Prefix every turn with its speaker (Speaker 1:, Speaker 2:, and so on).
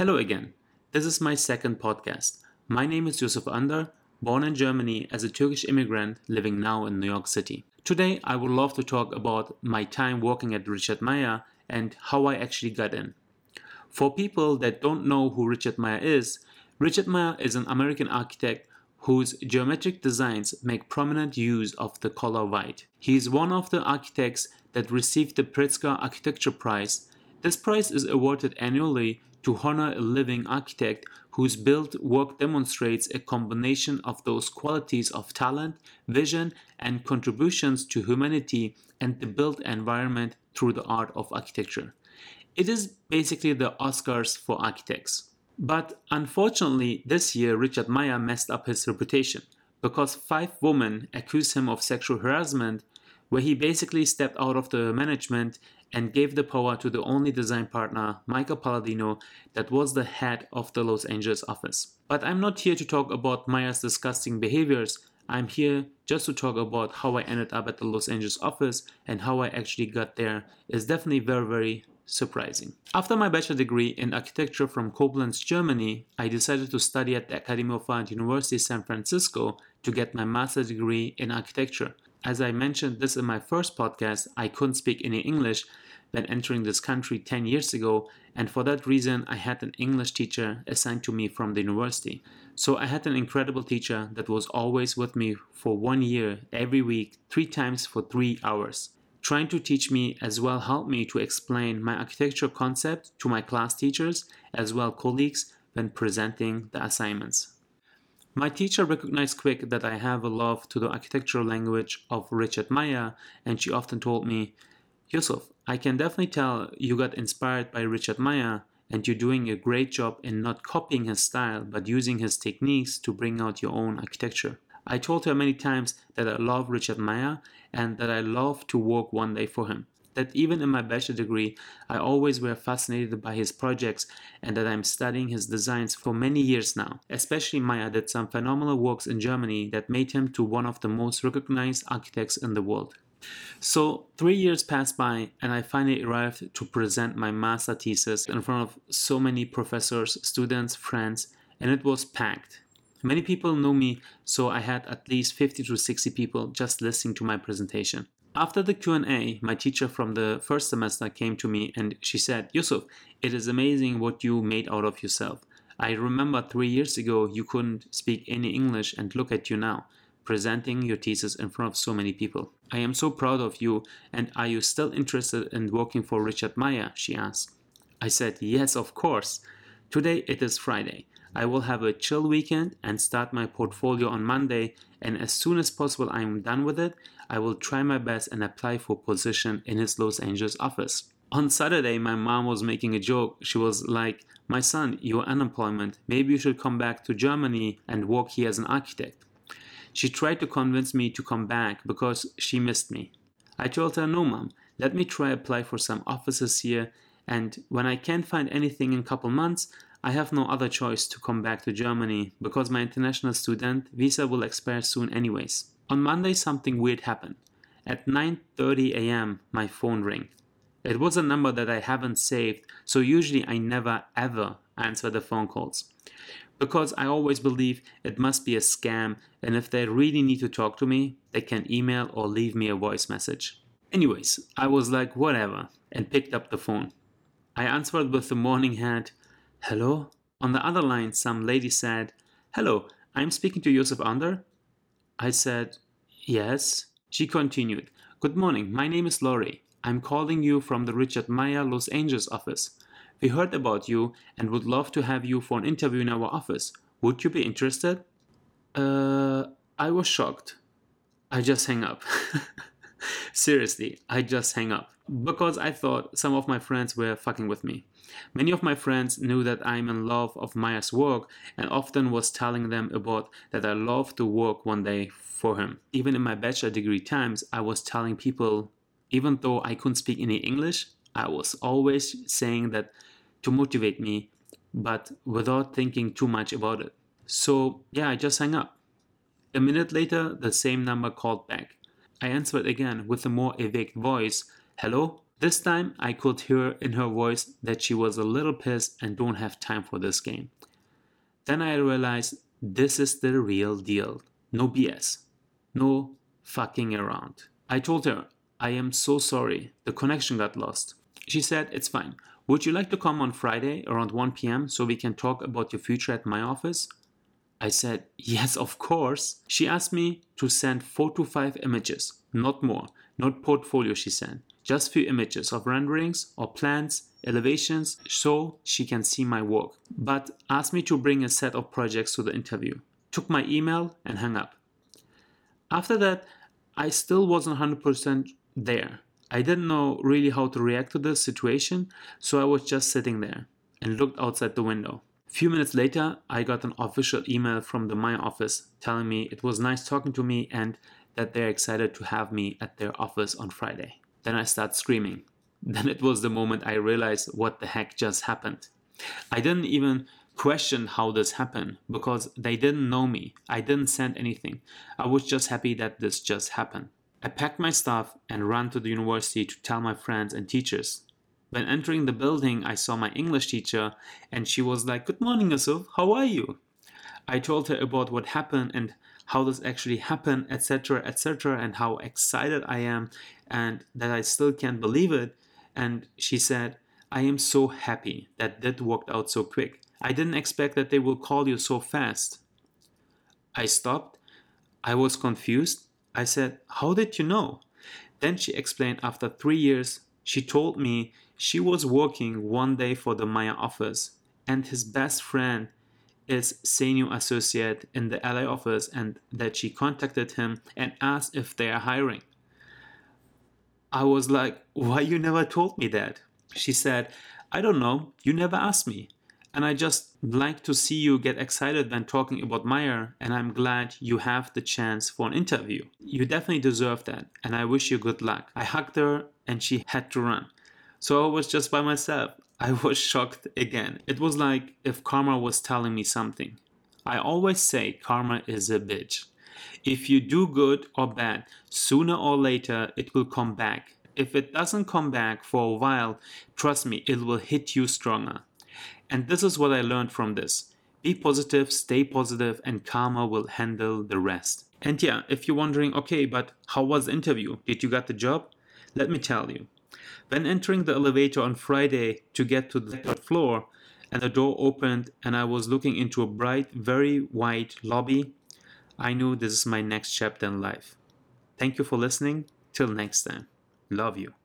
Speaker 1: Hello again. This is my second podcast. My name is Yusuf Under, born in Germany as a Turkish immigrant living now in New York City. Today, I would love to talk about my time working at Richard Meier and how I actually got in. For people that don't know who Richard Meier is, Richard Meier is an American architect whose geometric designs make prominent use of the color white. He is one of the architects that received the Pritzker Architecture Prize. This prize is awarded annually to honor a living architect whose built work demonstrates a combination of those qualities of talent, vision, and contributions to humanity and the built environment through the art of architecture. It is basically the Oscars for architects. But unfortunately, this year Richard Meier messed up his reputation because five women accused him of sexual harassment, where he basically stepped out of the management and gave the power to the only design partner, Michael Palladino, that was the head of the Los Angeles office. But I'm not here to talk about Meier's disgusting behaviors. I'm here just to talk about how I ended up at the Los Angeles office and how I actually got there is definitely very, very surprising. After my bachelor degree in architecture from Koblenz, Germany, I decided to study at the Academy of Art University San Francisco to get my master's degree in architecture. As I mentioned this in my first podcast, I couldn't speak any English when entering this country 10 years ago, and for that reason, I had an English teacher assigned to me from the university. So I had an incredible teacher that was always with me for one year, every week, three times for three hours. Trying to teach me as well helped me to explain my architecture concept to my class teachers as well colleagues when presenting the assignments. My teacher recognized quick that I have a love to the architectural language of Richard Meier, and she often told me, Yusuf, I can definitely tell you got inspired by Richard Meier, and you're doing a great job in not copying his style, but using his techniques to bring out your own architecture. I told her many times that I love Richard Meier and that I love to work one day for him that even in my bachelor degree, I always were fascinated by his projects and that I'm studying his designs for many years now. Especially Meier did some phenomenal works in Germany that made him to one of the most recognized architects in the world. So, three years passed by, and I finally arrived to present my master thesis in front of so many professors, students, friends, and it was packed. Many people know me, so I had at least 50 to 60 people just listening to my presentation. After the Q&A, my teacher from the first semester came to me and she said, Yusuf, it is amazing what you made out of yourself. I remember three years ago you couldn't speak any English and look at you now, presenting your thesis in front of so many people. I am so proud of you and are you still interested in working for Richard Meier? she asked. I said, yes, of course. Today it is Friday. I will have a chill weekend and start my portfolio on Monday and as soon as possible I am done with it, I will try my best and apply for position in his Los Angeles office. On Saturday, my mom was making a joke. She was like, My son, you're unemployment. Maybe you should come back to Germany and work here as an architect. She tried to convince me to come back because she missed me. I told her, No, mom, let me try apply for some offices here, and when I can't find anything in a couple months, I have no other choice to come back to Germany because my international student visa will expire soon anyways. On Monday something weird happened. At 9:30 a.m. my phone rang. It was a number that I haven't saved, so usually I never ever answer the phone calls. Because I always believe it must be a scam and if they really need to talk to me, they can email or leave me a voice message. Anyways, I was like whatever and picked up the phone. I answered with the morning hat, Hello? On the other line, some lady said, Hello, I'm speaking to Joseph Under. I said, Yes. She continued, Good morning, my name is Laurie. I'm calling you from the Richard Meier Los Angeles office. We heard about you and would love to have you for an interview in our office. Would you be interested? Uh, I was shocked. I just hang up. Seriously, I just hang up because I thought some of my friends were fucking with me. Many of my friends knew that I'm in love of Meier's work and often was telling them about that I love to work one day for him. Even in my bachelor degree times, I was telling people, even though I couldn't speak any English, I was always saying that to motivate me, but without thinking too much about it. So yeah, I just hung up. A minute later, the same number called back. I answered again with a more awake voice. Hello? This time I could hear in her voice that she was a little pissed and don't have time for this game. Then I realized this is the real deal. No BS. No fucking around. I told her, I am so sorry. The connection got lost. She said, It's fine. Would you like to come on Friday around 1 p.m. so we can talk about your future at my office? I said, Yes, of course. She asked me to send four to five images, not more, not portfolio, she said, just few images of renderings or plans, elevations, so she can see my work. But asked me to bring a set of projects to the interview. Took my email and hung up. After that, I still wasn't 100% there. I didn't know really how to react to this situation, so I was just sitting there and looked outside the window. A few minutes later, I got an official email from the Meier office telling me it was nice talking to me and that they're excited to have me at their office on Friday. Then I start screaming. Then it was the moment I realized what the heck just happened. I didn't even question how this happened because they didn't know me. I didn't send anything. I was just happy that this just happened. I packed my stuff and ran to the university to tell my friends and teachers. When entering the building, I saw my English teacher and she was like, Good morning, Yusuf, how are you? I told her about what happened and how this actually happened, etc., etc., and how excited I am and that I still can't believe it. And she said, I am so happy that that worked out so quick. I didn't expect that they will call you so fast. I stopped. I was confused. I said, How did you know? Then she explained after three years, she told me she was working one day for the Meier office and his best friend is senior associate in the LA office and that she contacted him and asked if they are hiring. I was like, Why you never told me that? She said, I don't know, you never asked me. And I just like to see you get excited when talking about Meier, and I'm glad you have the chance for an interview. You definitely deserve that, and I wish you good luck. I hugged her, and she had to run. So I was just by myself. I was shocked again. It was like if karma was telling me something. I always say karma is a bitch. If you do good or bad, sooner or later it will come back. If it doesn't come back for a while, trust me, it will hit you stronger. And this is what I learned from this. Be positive, stay positive, and karma will handle the rest. And yeah, if you're wondering, okay, but how was the interview? Did you get the job? Let me tell you. When entering the elevator on Friday to get to the third floor, and the door opened, and I was looking into a bright, very white lobby, I knew this is my next chapter in life. Thank you for listening. Till next time. Love you.